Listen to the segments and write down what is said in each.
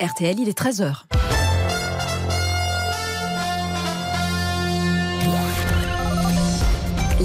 RTL, il est 13h.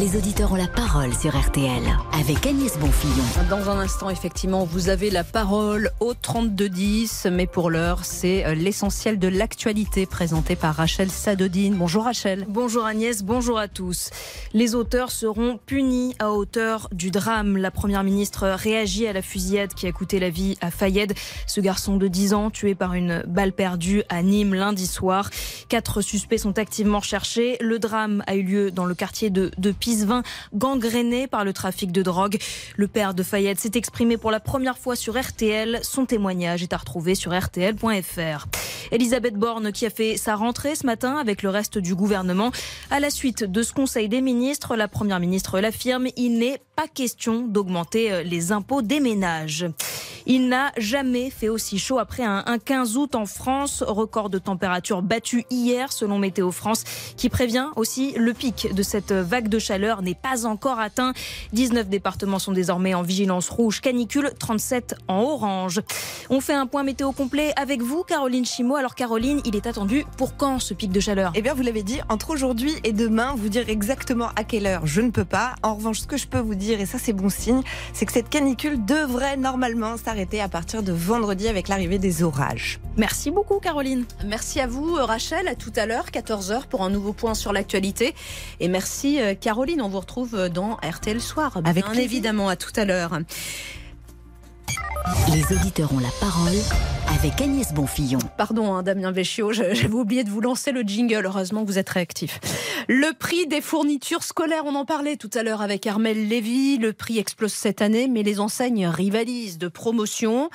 Les auditeurs ont la parole sur RTL avec Agnès Bonfillon. Dans un instant, effectivement, vous avez la parole au 3210, mais pour l'heure, c'est euh, l'essentiel de l'actualité présenté par Rachel Sadodine. Bonjour Rachel. Bonjour Agnès, bonjour à tous. Les auteurs seront punis à hauteur du drame. La première ministre réagit à la fusillade qui a coûté la vie à Fayed, ce garçon de 10 ans tué par une balle perdue à Nîmes lundi soir. Quatre suspects sont activement recherchés. Le drame a eu lieu dans le quartier de, de Pisevin, gangréné par le trafic de drogue. Le père de Fayette s'est exprimé pour la première fois sur RTL. Son témoignage est à retrouver sur rtl.fr. Elisabeth Borne qui a fait sa rentrée ce matin avec le reste du gouvernement. À la suite de ce Conseil des ministres, la Première ministre l'affirme, il n'est pas question d'augmenter euh, les impôts des ménages. Il n'a jamais fait aussi chaud après un, 15 août en France. Record de température battu hier selon Météo France qui prévient aussi le pic de cette vague de chaleur n'est pas encore atteint. 19 départements sont désormais en vigilance rouge canicule, 37 en orange. On fait un point météo complet avec vous, Caroline Chimot. Alors Caroline, il est attendu pour quand ce pic de chaleur? Eh bien, vous l'avez dit, entre aujourd'hui et demain, vous dire exactement à quelle heure, je ne peux pas. En revanche, ce que je peux vous dire, et ça c'est bon signe, c'est que cette canicule devrait normalement s'arrêter arrêter à partir de vendredi avec l'arrivée des orages. Merci beaucoup Caroline. Merci à vous Rachel, à tout à l'heure 14h pour un nouveau point sur l'actualité et merci euh, Caroline, on vous retrouve dans RTL Soir. Avec Bien évidemment à tout à l'heure. Les auditeurs ont la parole avec Agnès Bonfillon. Pardon, hein, Damien Véchiot, j'avais oublié de vous lancer le jingle. Heureusement que vous êtes réactif. Le prix des fournitures scolaires, on en parlait tout à l'heure avec Armel Lévy. Le prix explose cette année, mais les enseignes rivalisent de promotion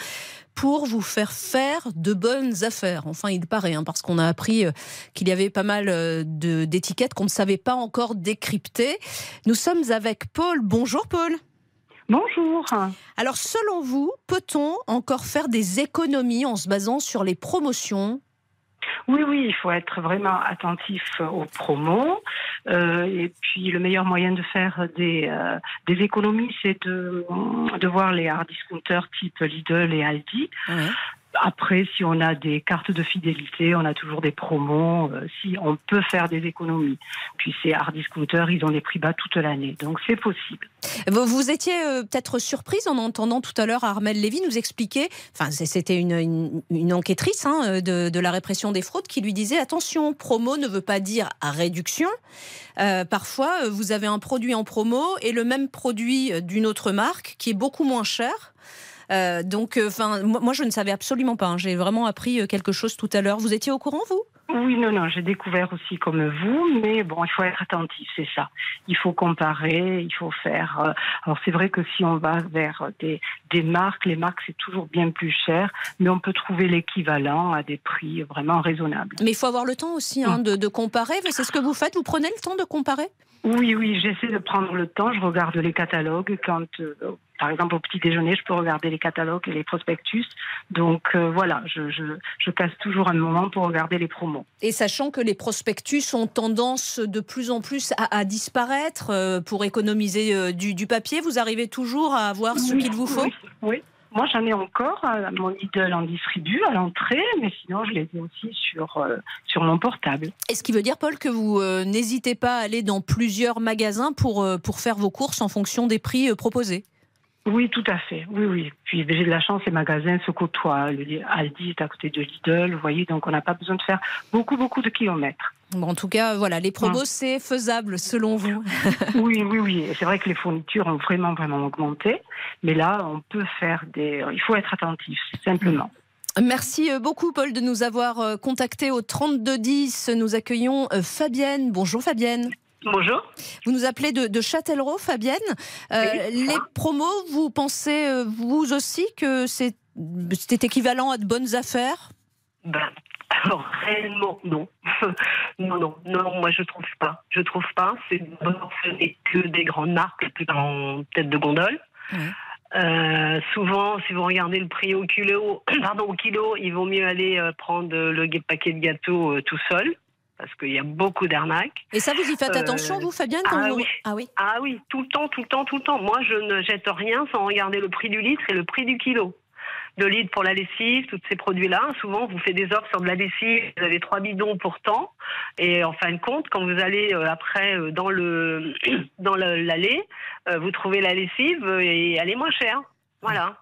pour vous faire faire de bonnes affaires. Enfin, il paraît, hein, parce qu'on a appris euh, qu'il y avait pas mal euh, d'étiquettes qu'on ne savait pas encore décrypter. Nous sommes avec Paul. Bonjour Paul. Bonjour. Alors, selon vous, peut-on encore faire des économies en se basant sur les promotions? Oui, oui, il faut être vraiment attentif aux promos. Euh, et puis, le meilleur moyen de faire des, euh, des économies, c'est de, de voir les hard discounters type Lidl et Aldi. Après, si on a des cartes de fidélité, on a toujours des promos. Euh, si on peut faire des économies. Puis ces hard discounters, ils ont des prix bas toute l'année, donc c'est possible. Vous, vous étiez euh, peut-être surprise en entendant tout à l'heure Armel Lévy nous expliquer. Enfin, c'était une, enquêtrice hein, de, de, la répression des fraudes qui lui disait attention, promo ne veut pas dire réduction. Euh, parfois, vous avez un produit en promo et le même produit d'une autre marque qui est beaucoup moins cher. Euh, donc, euh, enfin, moi, je ne savais absolument pas. Hein. J'ai vraiment appris euh, quelque chose tout à l'heure. Vous étiez au courant, vous? Oui, non, non, j'ai découvert aussi comme vous, mais bon, il faut être attentif, c'est ça. Il faut comparer, il faut faire. alors c'est vrai que si on va vers des, des marques, les marques c'est toujours bien plus cher, mais on peut trouver l'équivalent à des prix vraiment raisonnables. Mais il faut avoir le temps aussi hein, de, de comparer. C'est ce que vous faites. Vous prenez le temps de comparer? Oui, oui, j'essaie de prendre le temps. Je regarde les catalogues quand, euh, par exemple, au petit déjeuner, je peux regarder les catalogues et les prospectus. Donc euh, voilà, je, je, je, casse toujours un moment pour regarder les promos. Et sachant que les prospectus ont tendance de plus en plus à, à disparaître euh, pour économiser du, du, papier, vous arrivez toujours à avoir ce qu'il vous faut? oui, oui. Moi, j'en ai encore. Euh, mon Lidl en distribue à l'entrée, mais sinon, je les ai aussi sur, euh, sur mon portable. est ce qui veut dire, Paul, que vous euh, n'hésitez pas à aller dans plusieurs magasins pour, pour faire vos courses en fonction des prix proposés? Oui, tout à fait. Oui, oui. Puis j'ai de la chance, les magasins se côtoient. Le Aldi est à côté de Lidl, vous voyez, donc on n'a pas besoin de faire beaucoup, beaucoup de kilomètres. Bon, en tout cas, voilà, les promos, c'est faisable selon vous. oui, oui, oui. C'est vrai que les fournitures ont vraiment, vraiment augmenté. Mais là, on peut faire des. Il faut être attentif, simplement. Merci euh, beaucoup, Paul, de nous avoir euh, contactés au 3210. Nous accueillons euh, Fabienne. Bonjour, Fabienne. Bonjour. Vous nous appelez de, de Châtellerault, Fabienne. les promos, vous pensez, vous aussi, que c'est équivalent à de bonnes affaires? Ben, alors réellement non, non non non moi je trouve pas, je trouve pas. C'est que des grandes marques plus en tête de gondole. Euh, souvent, si vous regardez le prix au kilo, pardon au kilo, il vaut mieux aller euh, prendre le paquet de gâteaux euh, tout seul parce qu'il y a beaucoup d'arnaques. Et ça, vous y faites attention, vous, Fabienne ah, oui. ah oui. Ah oui, tout le temps, tout le temps, tout le temps. Moi, je ne jette rien sans regarder le prix du litre et le prix du kilo. de litres pour la lessive, tous ces produits-là. Souvent, vous faites des offres sur de la lessive, vous avez trois bidons pourtant. Et en fin de compte, quand vous allez euh, après euh, dans le dans l'allée, euh, vous trouvez la lessive et elle est moins chère. Voilà.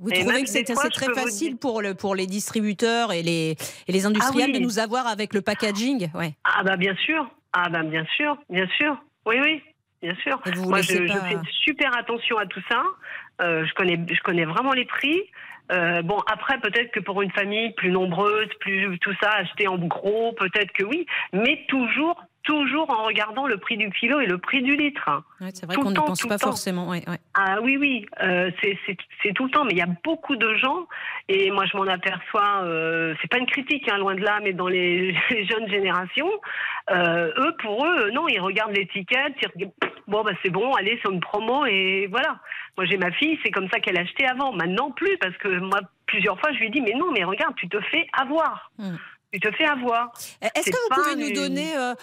Vous trouvez que c'est très facile pour, le, pour les distributeurs et les, et les industriels ah de nous avoir avec le packaging? Ouais. Ah bah bien sûr. Ah bah bien sûr, bien sûr. Oui, oui, bien sûr. Moi, je, fais super attention à tout ça. je, connais, je connais vraiment les prix. Euh, bon, après, peut-être que pour une famille plus nombreuse, plus tout ça, acheter en gros, peut-être que oui, mais toujours, toujours en regardant le prix du kilo et le prix du litre. c'est vrai qu'on ne pense pas forcément. Ah oui, oui, euh, c'est tout le temps, mais il y a beaucoup de gens, et moi je m'en aperçois, euh, c'est pas une critique, hein, loin de là, mais dans les, jeunes générations, euh, eux, pour eux, non, ils regardent l'étiquette, bon, bah, c'est bon, allez, c'est une promo, et voilà. Moi j'ai ma fille, c'est comme ça qu'elle achetait avant, maintenant plus, parce que moi, plusieurs fois, je lui ai dit, mais non, mais regarde, tu te fais avoir. Hmm tu te fais avoir. Est-ce que vous pouvez nous donner euh,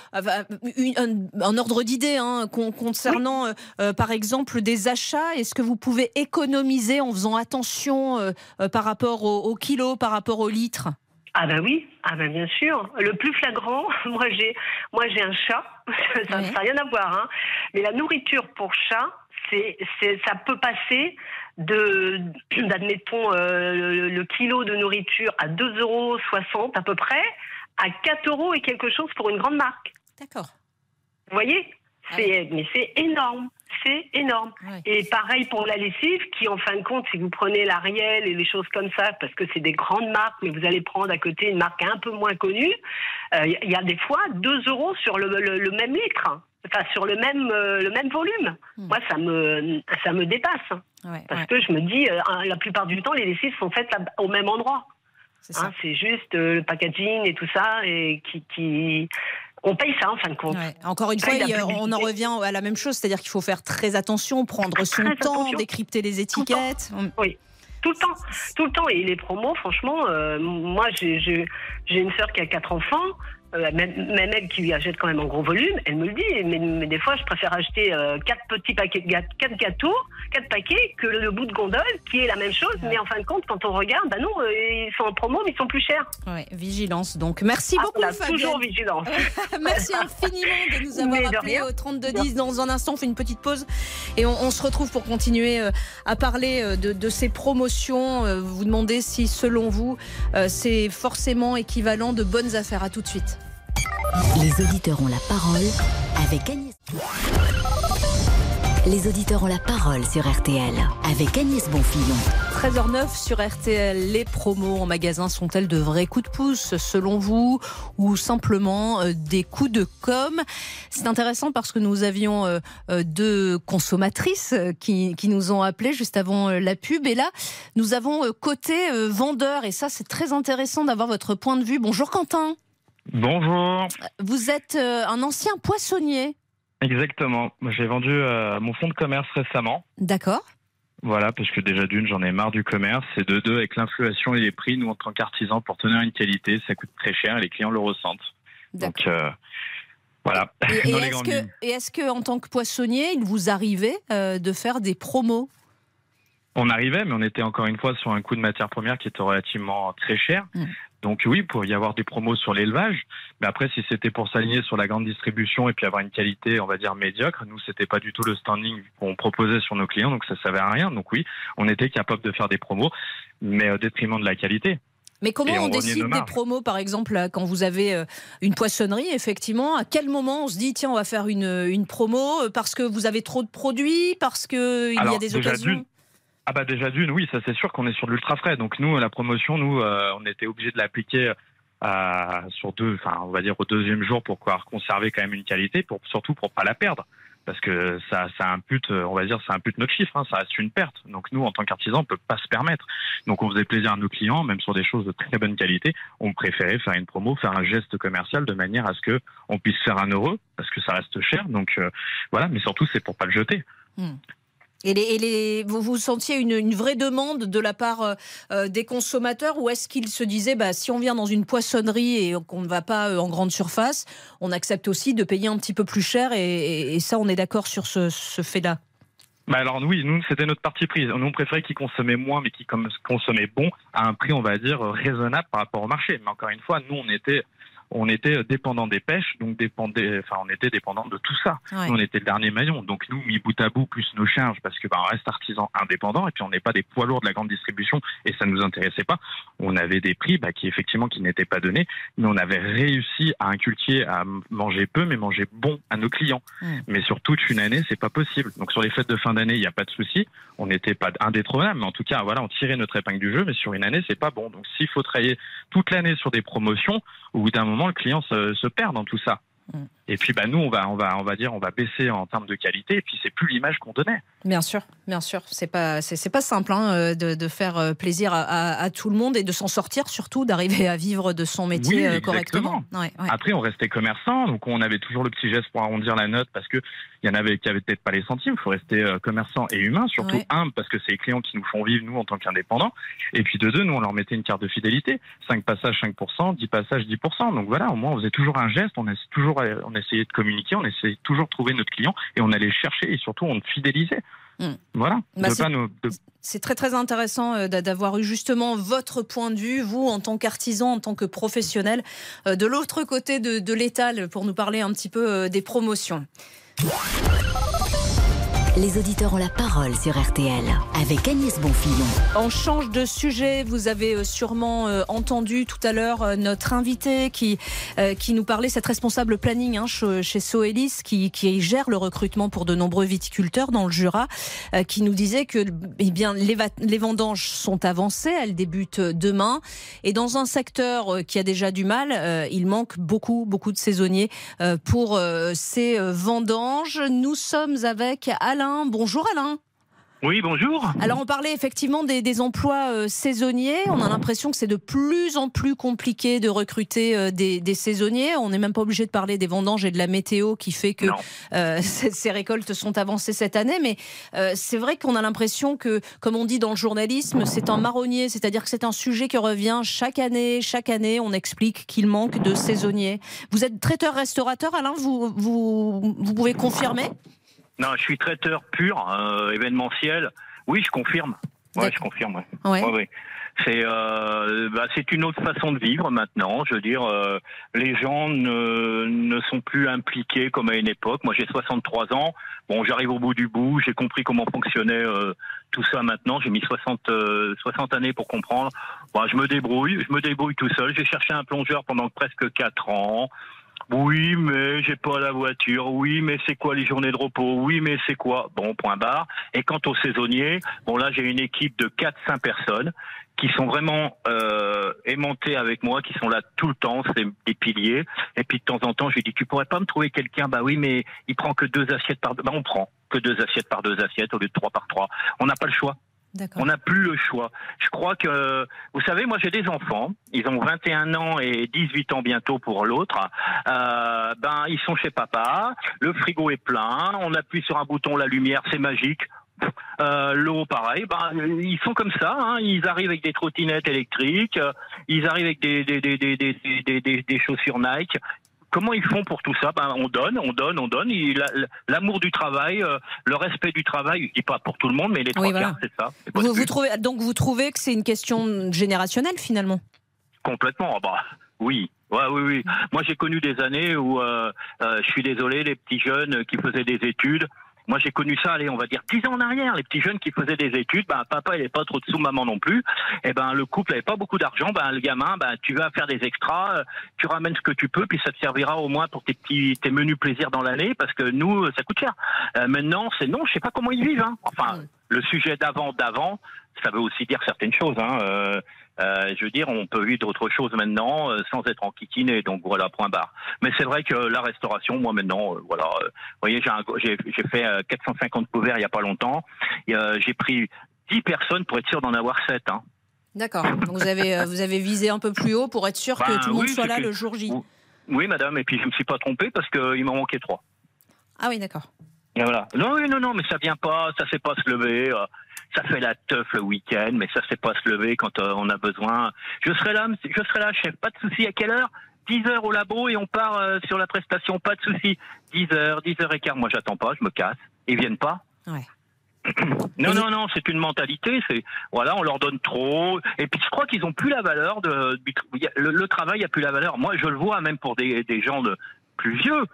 un, ordre d'idée hein, concernant, euh, euh, par exemple, des achats? Est-ce que vous pouvez économiser en faisant attention par rapport au, kilo, par rapport au litre? Ah ben oui, ah ben bien sûr. Le plus flagrant, moi j'ai, moi j'ai un chat, ça n'a rien à voir, hein. mais la nourriture pour chat, c'est, ça peut passer de, d'admettons, euh, le, kilo de nourriture à 2,60 euros à peu près, à 4 euros et quelque chose pour une grande marque. D'accord. Vous voyez? Ah c'est, Mais c'est énorme. C'est énorme. Et pareil pour la lessive, qui en fin de compte, si vous prenez l'Ariel et les choses comme ça, parce que c'est des grandes marques, mais vous allez prendre à côté une marque un peu moins connue, euh, il y a des fois 2 euros sur le, le même litre enfin sur le même euh, le même volume. Hmm. Moi, ça me ça me dépasse hein. parce que je me dis euh, la plupart du temps les lessives sont faites au même endroit. C'est hein, juste euh, le packaging et tout ça et qui, qui on paye ça en fin de compte. Encore une fois, on en revient à la même chose, c'est-à-dire qu'il faut faire très attention, prendre son temps, décrypter les étiquettes. Oui tout le temps, tout le temps. Et les promos, franchement, moi, j'ai une sœur qui a quatre enfants. Euh, même, elle qui achète quand même en gros volume, elle me le dit. Mais, des fois, je préfère acheter euh, quatre petits paquets, quatre gâteaux, quatre paquets que le, bout de gondole, qui est la même chose. Mais en fin de compte, quand on regarde, bah non, euh, ils sont en promo, mais ils sont plus chers. Ouais, vigilance. Donc, merci ah, beaucoup. Fabienne. toujours vigilance. merci infiniment de nous avoir appelé au 3210. Dans un instant, on fait une petite pause et on, se retrouve pour continuer à parler de, de ces promotions. Vous demandez si, selon vous, c'est forcément équivalent de bonnes affaires. À tout de suite. Les auditeurs ont la parole avec Agnès. Les auditeurs ont la parole sur RTL avec Agnès Bonfillon. 13h09 sur RTL. Les promos en magasin sont-elles de vrais coups de pouce selon vous ou simplement euh, des coups de com? C'est intéressant parce que nous avions euh, euh, deux consommatrices qui, nous ont appelé juste avant la pub et là nous avons côté vendeur et ça c'est très intéressant d'avoir votre point de vue. Bonjour Quentin. Bonjour. Vous êtes euh, un ancien poissonnier. Exactement. J'ai vendu euh, mon fonds de commerce récemment. D'accord. Voilà, parce que déjà d'une, j'en ai marre du commerce. Et de deux, avec l'inflation et les prix, nous, en tant qu'artisans, pour tenir une qualité, ça coûte très cher et les clients le ressentent. Donc, euh, voilà. Et, est-ce que, est que, en tant que poissonnier, il vous arrivait de faire des promos? On arrivait, mais on était encore une fois sur un coût de matière première qui était relativement très cher. Mm. Donc oui, il pourrait y avoir des promos sur l'élevage, mais après si c'était pour s'aligner sur la grande distribution et puis avoir une qualité, on va dire médiocre, nous c'était pas du tout le standing qu'on proposait sur nos clients, donc ça servait à rien. Donc oui, on était capable de faire des promos, mais au détriment de la qualité. Mais comment on, décide des promos, par exemple, quand vous avez euh, une poissonnerie, effectivement À quel moment on se dit, tiens, on va faire une, une promo euh, parce que vous avez trop de produits, parce qu'il y a des occasions? Ah bah déjà d'une, oui, ça c'est sûr qu'on est sur de l'ultra frais. Donc nous, la promotion, nous, euh, on était obligé de l'appliquer euh, sur deux, enfin on va dire au deuxième jour pour pouvoir conserver quand même une qualité, pour surtout pour pas la perdre, parce que ça, ça impute, on va dire, ça impute notre chiffre, hein, ça reste une perte. Donc nous, en tant qu'artisan, on peut pas se permettre. Donc on faisait plaisir à nos clients, même sur des choses de très bonne qualité. On préférait faire une promo, faire un geste commercial de manière à ce que on puisse faire un euro, parce que ça reste cher. Donc euh, voilà, mais surtout c'est pour pas le jeter. Hmm. Et, vous, vous sentiez une, vraie demande de la part euh, euh, des consommateurs ou est-ce qu'ils se disaient bah, si on vient dans une poissonnerie et qu'on ne va pas euh, en grande surface, on accepte aussi de payer un petit peu plus cher et, ça, on est d'accord sur ce, fait-là? Bah alors oui, nous c'était notre partie prise. Nous on préférait qu'ils consommaient moins, mais qu'ils consommaient bon à un prix on va dire raisonnable par rapport au marché. Mais encore une fois, nous on était on était dépendant des pêches, donc dépendait, enfin, on était dépendant de tout ça. on était le dernier maillon. Donc nous, mis bout à bout, plus nos charges, parce que bah, on reste artisan indépendant et puis on n'est pas des poids lourds de la grande distribution et ça nous intéressait pas. On avait des prix bah, qui effectivement qui n'étaient pas donnés, mais on avait réussi à inculquer à manger peu, mais manger bon à nos clients. Mais sur toute une année, c'est pas possible. Donc sur les fêtes de fin d'année, il n'y a pas de souci. On n'était pas indétrônable, mais en tout cas, voilà, on tirait notre épingle du jeu. Mais sur une année, c'est pas bon. Donc s'il faut travailler toute l'année sur des promotions, au bout d'un moment le client se, perd dans tout ça. Mm. Et puis bah nous on va on va on va dire on va baisser en termes de qualité et puis c'est plus l'image qu'on donnait. Bien sûr, bien sûr, c'est pas c'est pas simple hein, euh, de, de, faire euh, plaisir à, à, tout le monde et de s'en sortir surtout d'arriver à vivre de son métier euh, correctement. Après on restait commerçant donc on avait toujours le petit geste pour arrondir la note parce que il y en avait qui avaient peut-être pas les centimes. Il faut rester commerçant et humain, surtout un parce que c'est les clients qui nous font vivre nous en tant qu'indépendants. Et puis de deux, nous on leur mettait une carte de fidélité, 5 passages 5%, 10 passages 10%. Donc voilà, au moins on faisait toujours un geste, on est toujours on essayait de communiquer, on essayait toujours de trouver notre client et on allait chercher et surtout on fidélisait. Hmm. Voilà. Bah, c'est très très intéressant euh, d'avoir eu justement votre point de vue, vous en tant qu'artisan, en tant que professionnel, euh, de l'autre côté de, de l'étal pour nous parler un petit peu euh, des promotions. Les auditeurs ont la parole sur RTL avec Agnès Bonfillon. On change de sujet. Vous avez euh, sûrement euh, entendu tout à l'heure euh, notre invité qui, qui nous parlait, cette responsable planning hein, chez Soelis, qui, qui gère le recrutement pour de nombreux viticulteurs dans le Jura, qui nous disait que eh bien, les, les vendanges sont avancées, elles débutent demain. Et dans un secteur qui a déjà du mal, il manque beaucoup, beaucoup de saisonniers pour ces vendanges. Nous sommes avec Alain Bonjour Alain. Oui, bonjour. Alors on parlait effectivement des, emplois euh, saisonniers. On a l'impression que c'est de plus en plus compliqué de recruter euh, des, saisonniers. On n'est même pas obligé de parler des vendanges et de la météo qui fait que euh, ces récoltes sont avancées cette année. Mais c'est vrai qu'on a l'impression que, comme on dit dans le journalisme, c'est un marronnier, c'est-à-dire que c'est un sujet qui revient chaque année. Chaque année, on explique qu'il manque de saisonniers. Vous êtes traiteur-restaurateur, Alain? Vous, vous, vous pouvez confirmer? Non, je suis traiteur pur, euh, événementiel. Oui, je confirme. Ouais, je confirme. Ouais. Ouais. C'est euh, bah, c'est une autre façon de vivre maintenant. Je veux dire, euh, les gens ne, ne sont plus impliqués comme à une époque. Moi, j'ai 63 ans. Bon, j'arrive au bout du bout. J'ai compris comment fonctionnait euh, tout ça maintenant. J'ai mis 60 60 années pour comprendre. Bon, je me débrouille. Je me débrouille tout seul. J'ai cherché un plongeur pendant presque 4 ans. Oui, mais j'ai pas la voiture. Oui, mais c'est quoi les journées de repos? Oui, mais c'est quoi? Bon, point barre. Et quant aux saisonniers, bon là j'ai une équipe de 4-5 personnes qui sont vraiment euh, aimantées avec moi, qui sont là tout le temps, c'est des piliers. Et puis de temps en temps, je lui dis, tu pourrais pas me trouver quelqu'un Bah oui, mais il prend que deux assiettes par deux. Bah on prend que deux assiettes par deux assiettes au lieu de trois par trois. On n'a pas le choix. On n'a plus le choix. Je crois que, vous savez, moi j'ai des enfants, ils ont 21 ans et 18 ans bientôt pour l'autre. Euh, ben, ils sont chez papa, le frigo est plein, on appuie sur un bouton, la lumière, c'est magique. Euh, L'eau, pareil. Ben, ils sont comme ça. Hein. Ils arrivent avec des trottinettes électriques. Ils arrivent avec des, des, des, des, des chaussures Nike. Comment ils font pour tout ça? Ben, On donne, on donne, on donne. L'amour du travail, euh, le respect du travail, je dis pas pour tout le monde, mais les trois quarts, c'est ça. Vous, trouvez, donc vous trouvez que c'est une question générationnelle finalement? Complètement. Ah bah, oui, Ouais, oui, oui. Moi, j'ai connu des années où, euh, euh, je suis désolé, les petits jeunes qui faisaient des études, moi, j'ai connu ça, allez, on va dire dix ans en arrière. Les petits jeunes qui faisaient des études, ben, papa, il n'est pas trop de sous, maman non plus. Et eh ben, le couple n'avait pas beaucoup d'argent. Ben, le gamin, ben, tu vas faire des extras, euh, tu ramènes ce que tu peux, puis ça te servira au moins pour tes petits, tes menus plaisirs dans l'année, parce que nous, ça coûte cher. Euh, maintenant, c'est non, je sais pas comment ils vivent. Hein. Enfin, le sujet d'avant, d'avant, ça veut aussi dire certaines choses. Hein. Euh, euh, je veux dire, on peut vivre d'autres choses maintenant euh, sans être en kikiné. Donc voilà, point barre. Mais c'est vrai que la restauration, moi maintenant, euh, voilà. vous voyez, j'ai fait 450 couverts il y a pas longtemps. j'ai pris 10 personnes pour être sûr d'en avoir 7. Hein. D'accord. Donc vous avez vous avez visé un peu plus haut pour être sûr que ben tout le monde soit là le jour J. Oui, madame. Et puis je me suis pas trompé parce qu'il m'en manquait trois. Ah oui, d'accord. Voilà. Non, non, non, mais ça vient pas, ça fait pas se lever ça fait la teuf le week-end, mais ça fait pas se lever quand euh, on a besoin. Je serai là, je serai là, chef. Pas de souci. À quelle heure? 10 heures au labo et on part euh, sur la prestation. Pas de souci. 10 heures, 10 heures et quart. Moi, j'attends pas. Je me casse. Ils viennent pas. Ouais. Non, non, non, c'est une mentalité. C'est voilà, on leur donne trop. Et puis je crois qu'ils ont plus la valeur de le, travail a plus la valeur. Moi, je le vois même pour des, des gens de plus vieux.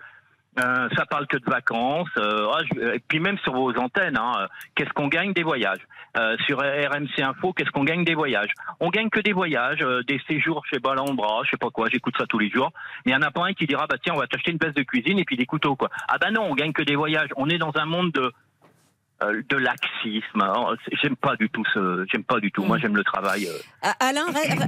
Euh, ça parle que de vacances. Euh, ah, et puis même sur vos antennes, hein, qu'est-ce qu'on gagne des voyages? Euh, Sur RMC Info, qu'est-ce qu'on gagne des voyages? On gagne que des voyages, des séjours chez Balambra, je sais pas quoi. J'écoute ça tous les jours. Mais il y en a pas un qui dira bah tiens, on va t'acheter une baisse de cuisine et puis des couteaux quoi. Ah bah non, on gagne que des voyages. On est dans un monde de euh, de laxisme. J'aime pas du tout ce, j'aime pas du tout. Moi, mm. j'aime le travail. Euh. Alain,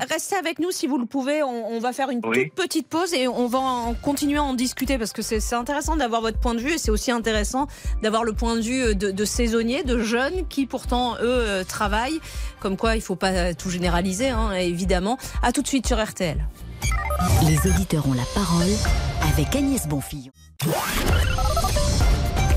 restez avec nous si vous le pouvez. On, va faire une toute petite pause et on va en continuer à en discuter parce que c'est intéressant d'avoir votre point de vue et c'est aussi intéressant d'avoir le point de vue de, saisonniers, de jeunes qui pourtant eux euh, travaillent. Comme quoi, il faut pas tout généraliser, hein, évidemment. À tout de suite sur RTL. Les auditeurs ont la parole avec Agnès Bonfillon.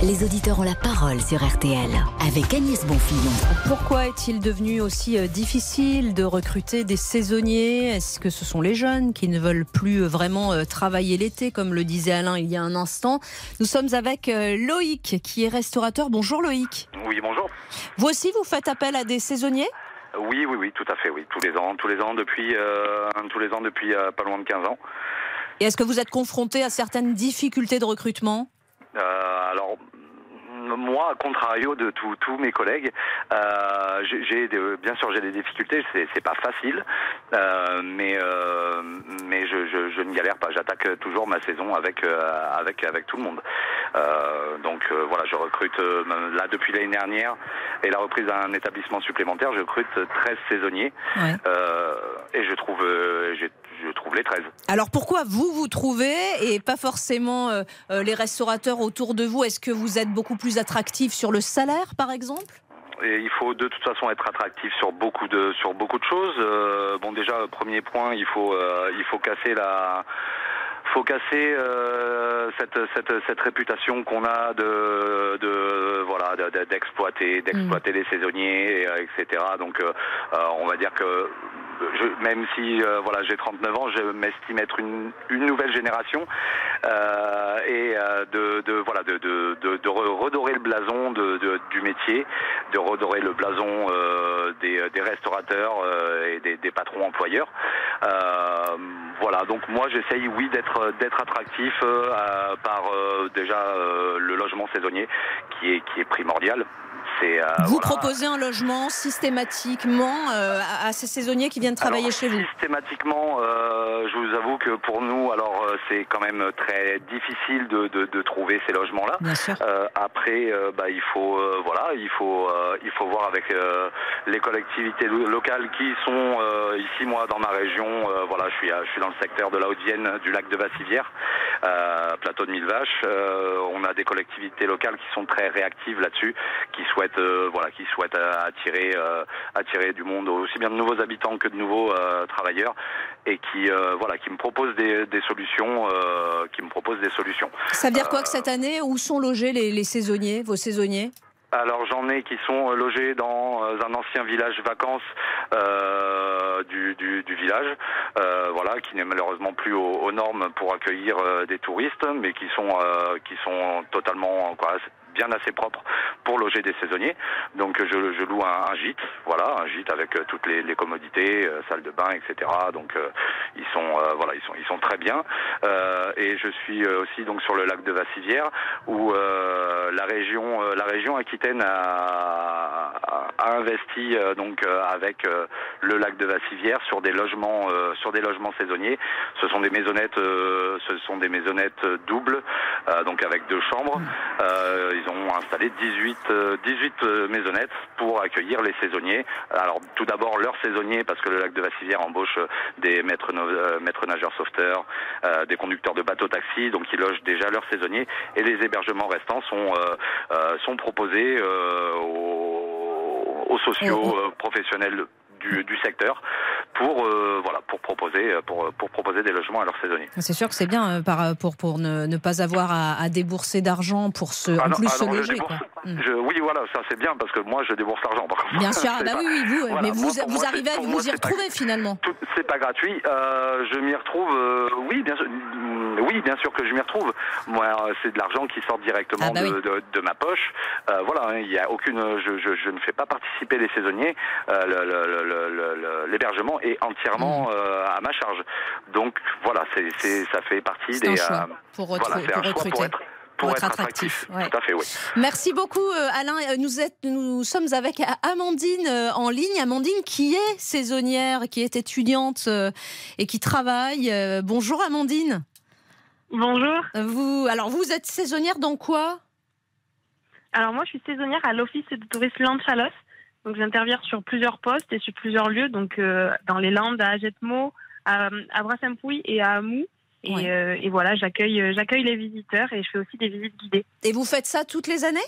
Les auditeurs ont la parole sur RTL avec Agnès Bonfillon. Pourquoi est-il devenu aussi euh, difficile de recruter des saisonniers? Est-ce que ce sont les jeunes qui ne veulent plus euh, vraiment euh, travailler l'été, comme le disait Alain il y a un instant? Nous sommes avec Loïc, qui est restaurateur. Bonjour Loïc. Oui, bonjour. Vous aussi, vous faites appel à des saisonniers? Oui, oui, oui, tout à fait, oui. Tous les ans, tous les ans depuis, tous les ans depuis pas loin de 15 ans. Et est-ce que vous êtes confronté à certaines difficultés de recrutement? Alors, moi, à contrario de tous mes collègues, euh, j'ai bien sûr j'ai des difficultés, c'est pas facile, euh, mais euh, mais je, je, je, ne galère pas. J'attaque toujours ma saison avec euh, avec avec tout le monde. Euh, donc euh, voilà, je recrute là depuis l'année dernière et la reprise d'un établissement supplémentaire, je recrute 13 saisonniers et je trouve j'ai je trouve les 13. Alors pourquoi vous vous trouvez et pas forcément euh, euh, les restaurateurs autour de vous Est-ce que vous êtes beaucoup plus attractif sur le salaire par exemple? Et il faut de toute façon être attractif sur beaucoup de sur beaucoup de choses. Euh, bon déjà premier point, il faut il faut casser la faut casser cette, cette, cette réputation qu'on a de, de voilà d'exploiter d'exploiter mm. les saisonniers etc donc on va dire que même si euh, voilà j'ai 39 ans, je m'estime être une, nouvelle génération euh, et euh, de, voilà de, de, de, redorer le blason de, du métier, de redorer le blason des, des, restaurateurs et des, des, patrons employeurs. voilà, donc moi j'essaye oui d'être d'être attractif par déjà le logement saisonnier qui est qui est primordial. Euh, vous proposez un logement systématiquement euh, à ces saisonniers qui viennent travailler chez vous? Systématiquement, euh, je vous avoue que pour nous, alors c'est quand même très difficile de, de, de trouver ces logements-là. après, bah, il faut voilà, il faut il faut voir avec les collectivités locales qui sont ici moi dans ma région. voilà, je suis je suis dans le secteur de la Haute-Vienne, du lac de Vassivière, plateau de Mille Vaches. on a des collectivités locales qui sont très réactives là-dessus, qui souhaitent euh, voilà, qui souhaitent euh, attirer, euh, attirer du monde, aussi bien de nouveaux habitants que de nouveaux travailleurs, et qui, voilà, qui me proposent des, solutions, qui me proposent des solutions. Ça veut dire quoi que cette année, où sont logés les, saisonniers, vos saisonniers? Alors j'en ai qui sont logés dans un ancien village vacances du, du, village, voilà, qui n'est malheureusement plus aux, normes pour accueillir des touristes, mais qui sont qui sont totalement quoi, bien assez propre pour loger des saisonniers. Donc je, je loue un, gîte, voilà, un gîte avec euh, toutes les, les commodités, euh, salle de bain, etc. Donc euh, ils sont voilà, ils sont ils sont très bien. et je suis aussi donc sur le lac de Vassivière où la région la région Aquitaine a, a investi donc avec le lac de Vassivière sur des logements sur des logements saisonniers. Ce sont des maisonnettes ce sont des maisonnettes doubles donc avec deux chambres. Ils ont installé 18, 18 euh, euh, maisonnettes pour accueillir les saisonniers. Alors tout d'abord leurs saisonniers parce que le lac de Vassivière embauche euh, des maîtres, maîtres nageurs sauveteurs, des conducteurs de bateaux taxis, donc ils logent déjà leurs saisonniers et les hébergements restants sont, sont proposés aux, aux sociaux professionnels du, du secteur pour euh, voilà pour proposer pour, pour proposer des logements à leurs saisonniers. C'est sûr que c'est bien euh, par, pour pour ne, ne pas avoir à, à débourser d'argent pour se ah en plus ah se loger. Quoi. Hmm. Je, oui voilà ça c'est bien parce que moi je débourse l'argent. Bien sûr ah bah oui, oui vous mais vous, vous arrivez à vous y retrouver finalement. C'est pas gratuit. Euh, je m'y retrouve oui bien sûr oui, bien sûr que je m'y retrouve. Moi, c'est de l'argent qui sort directement ah, bah de, ma poche. voilà, hein, il y a aucune, je, ne fais pas participer les saisonniers. L'hébergement est entièrement mmh. à ma charge. Donc voilà, c'est, ça fait partie des. pour, recruter pour, être, attractif. Tout à fait, oui. Merci beaucoup, euh, Alain. Euh, nous, êtes, nous sommes avec Amandine euh, en ligne. Amandine, qui est saisonnière, qui est étudiante et qui travaille. Bonjour, Amandine. Bonjour. Vous, alors, vous êtes saisonnière dans quoi? Alors, moi, je suis saisonnière à l'Office de tourisme Landes-Chalos. Donc, j'interviens sur plusieurs postes et sur plusieurs lieux, donc dans les Landes, à Agetmo, à, à Brassampouille et à Amou. Euh, et, voilà, j'accueille, euh, j'accueille les visiteurs et je fais aussi des visites guidées. Et vous faites ça toutes les années?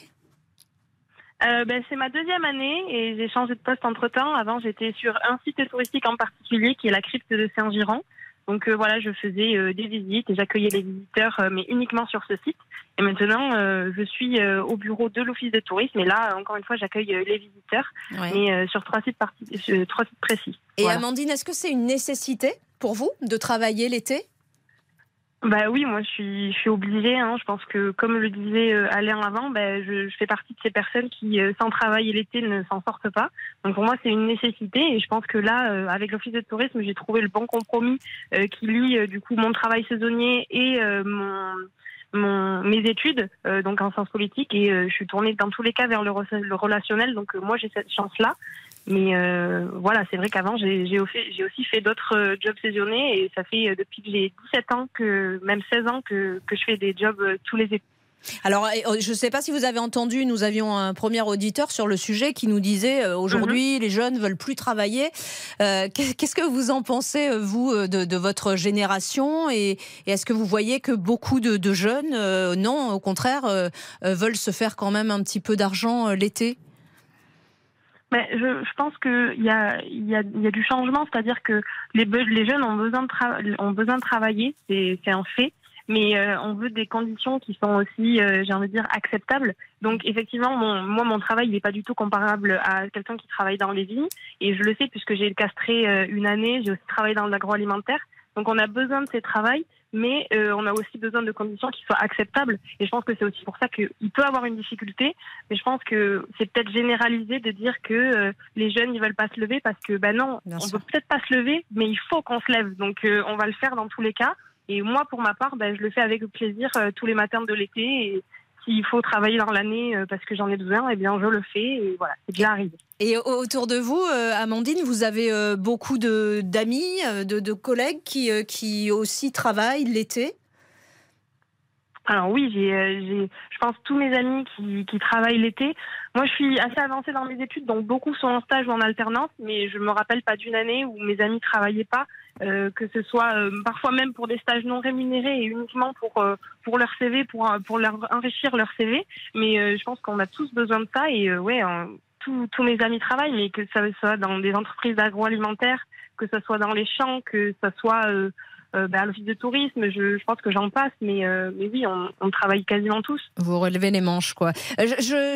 Euh, ben, c'est ma deuxième année et j'ai changé de poste entre temps. Avant, j'étais sur un site touristique en particulier qui est la crypte de Saint-Giron. Donc voilà, je faisais des visites et j'accueillais les visiteurs, mais uniquement sur ce site. Et maintenant, je suis au bureau de l'office de tourisme. Et là, encore une fois, j'accueille les visiteurs, mais sur trois sites, trois sites précis. Et Amandine, est-ce que c'est une nécessité pour vous de travailler l'été? Bah oui, moi je suis, je suis obligée. Hein. Je pense que, comme le disait euh, Alain avant, bah, je, fais partie de ces personnes qui, euh, sans travail l'été, ne s'en sortent pas. Donc pour moi, c'est une nécessité. Et je pense que là, euh, avec l'Office de tourisme, j'ai trouvé le bon compromis qui lie du coup mon travail saisonnier et mon, mon, mes études, donc en sciences politiques. Et je suis tournée dans tous les cas vers le, le relationnel. Donc moi, j'ai cette chance-là. Mais euh, voilà, c'est vrai qu'avant, j'ai aussi fait d'autres euh, jobs saisonniers et ça fait euh, depuis que j'ai 17 ans, que même 16 ans, que, que je fais des jobs tous les étés. Alors, oh, je ne sais pas si vous avez entendu, nous avions un premier auditeur sur le sujet qui nous disait aujourd'hui, mhm. les jeunes veulent plus travailler. Qu'est-ce que vous en pensez, vous, de, votre génération Et, est-ce que vous voyez que beaucoup de, de jeunes, non, au contraire, veulent se faire quand même un petit peu d'argent l'été? Mais je, pense qu'il y a, du changement, c'est-à-dire que les, jeunes ont besoin de, ont besoin de travailler, c'est un fait, mais euh, on veut des conditions qui sont aussi, euh, j'ai envie de dire, acceptables. Donc effectivement, mon, moi, mon travail n'est pas du tout comparable à quelqu'un qui travaille dans les vignes, et je le sais puisque j'ai castré euh, une année, j'ai aussi travaillé dans l'agroalimentaire. Donc on a besoin de ces travails, mais euh, on a aussi besoin de conditions qui soient acceptables. Et je pense que c'est aussi pour ça qu'il peut avoir une difficulté, mais je pense que c'est peut-être généralisé de dire que euh, les jeunes ils veulent pas se lever parce que ben non, on peut peut-être pas se lever, mais il faut qu'on se lève. Donc euh, on va le faire dans tous les cas. Et moi, pour ma part, ben, je le fais avec plaisir tous les matins de l'été. Et s'il faut travailler dans l'année euh, parce que j'en ai besoin, eh bien je le fais et voilà, c'est déjà arrivé. Et autour de vous, euh, Amandine, vous avez euh, beaucoup d'amis, de, de, collègues qui, qui aussi travaillent l'été? Alors oui, j'ai, je pense tous mes amis qui, qui travaillent l'été. Moi, je suis assez avancée dans mes études, donc beaucoup sont en stage ou en alternance, mais je me rappelle pas d'une année où mes amis travaillaient pas. Euh, que ce soit euh, parfois même pour des stages non rémunérés et uniquement pour euh, pour leur CV, pour pour leur enrichir leur CV. Mais je pense qu'on a tous besoin de ça et ouais, tous tous mes amis travaillent, mais que ça soit dans des entreprises agroalimentaires, que ce soit dans les champs, que ce soit bah, à l'office de tourisme, je, je pense que j'en passe, mais, mais oui, on, on, travaille quasiment tous. Vous relevez les manches, quoi.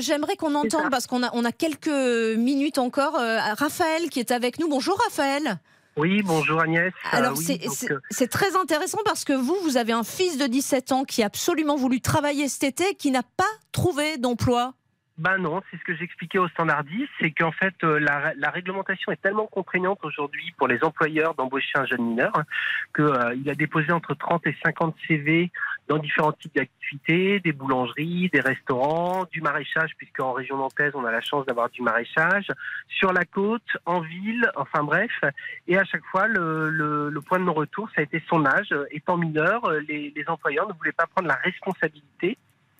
J'aimerais qu'on entende, parce qu'on a, on a quelques minutes encore, Raphaël qui est avec nous. Bonjour Raphaël. Oui, bonjour Agnès. Euh, Alors euh, c'est très intéressant parce que vous, vous avez un fils de 17 ans qui a absolument voulu travailler cet été, qui n'a pas trouvé d'emploi. Ben non, c'est ce que j'expliquais au standardiste, c'est qu'en fait euh, la, réglementation est tellement contraignante aujourd'hui pour les employeurs d'embaucher un jeune mineur qu'il euh, a déposé entre 30 et 50 CV dans différents types d'activités, des boulangeries, des restaurants, du maraîchage, puisqu'en région nantaise on a la chance d'avoir du maraîchage, sur la côte, en ville, enfin bref. Et à chaque fois, le, point de non-retour, ça a été son âge. Étant mineur, les employeurs ne voulaient pas prendre la responsabilité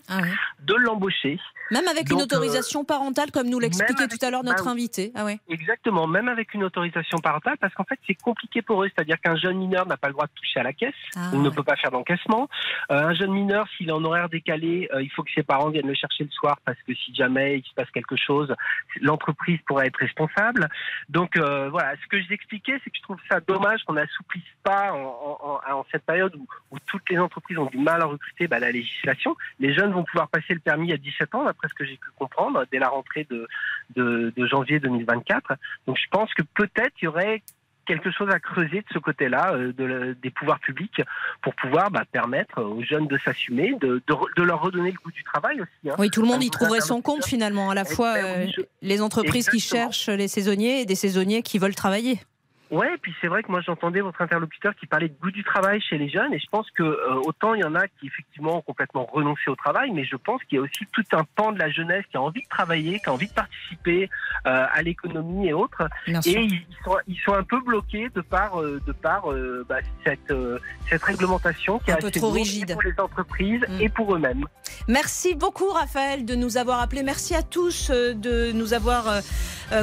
ah de l'embaucher. Même avec une euh, autorisation parentale, comme nous l'expliquait tout à l'heure notre bah invité. Ah ouais. Exactement, même avec une autorisation parentale, parce qu'en fait, c'est compliqué pour eux. C'est-à-dire qu'un jeune mineur n'a pas le droit de toucher à la caisse, ah il ne peut pas faire d'encaissement. Euh, un jeune mineur, s'il est en horaire décalé, euh, il faut que ses parents viennent le chercher le soir, parce que si jamais il se passe quelque chose, l'entreprise pourrait être responsable. Donc voilà, ce que je expliquais, c'est que je trouve ça dommage qu'on n'assouplisse pas en, cette période où, toutes les entreprises ont du mal à recruter bah, la législation. Les jeunes vont pouvoir passer le permis à 17 ans, d'après ce que j'ai pu comprendre, dès la rentrée de, de, janvier 2024. Donc je pense que peut-être il y aurait quelque chose à creuser de ce côté-là de, des pouvoirs publics pour pouvoir bah, permettre aux jeunes de s'assumer, de, de, leur redonner le goût du travail aussi. Hein. Oui, tout le monde y trouverait son compte finalement, à la fois les entreprises qui cherchent les saisonniers et des saisonniers qui veulent travailler. Ouais, et puis c'est vrai que moi j'entendais votre interlocuteur qui parlait de goût du travail chez les jeunes, et je pense que euh, autant il y en a qui effectivement ont complètement renoncé au travail, mais je pense qu'il y a aussi tout un pan de la jeunesse qui a envie de travailler, qui a envie de participer euh, à l'économie et autres, et ils sont, ils sont, un peu bloqués de par euh, de par bah, cette cette réglementation qui est assez trop rigide pour les entreprises mm. et pour eux-mêmes. Merci beaucoup Raphaël de nous avoir appelé. Merci à tous de nous avoir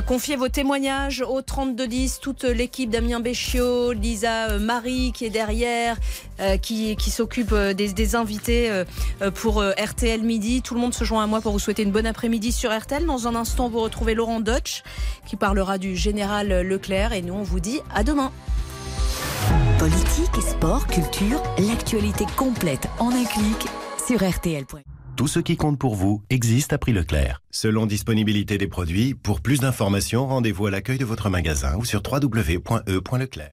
confié vos témoignages au 3210, toute l'équipe Damien Béchiot, Lisa euh, Marie qui est derrière, euh, qui, qui s'occupe euh, des, invités pour RTL Midi. Tout le monde se joint à moi pour vous souhaiter une bonne après-midi sur RTL. Dans un instant, vous retrouvez Laurent Deutsch qui parlera du général Leclerc et nous, on vous dit à demain. Politique, sport, culture, l'actualité complète en un clic sur RTL. Tout ce qui compte pour vous existe à prix Leclerc. Selon disponibilité des produits, pour plus d'informations, rendez-vous à l'accueil de votre magasin ou sur www.e.leclerc.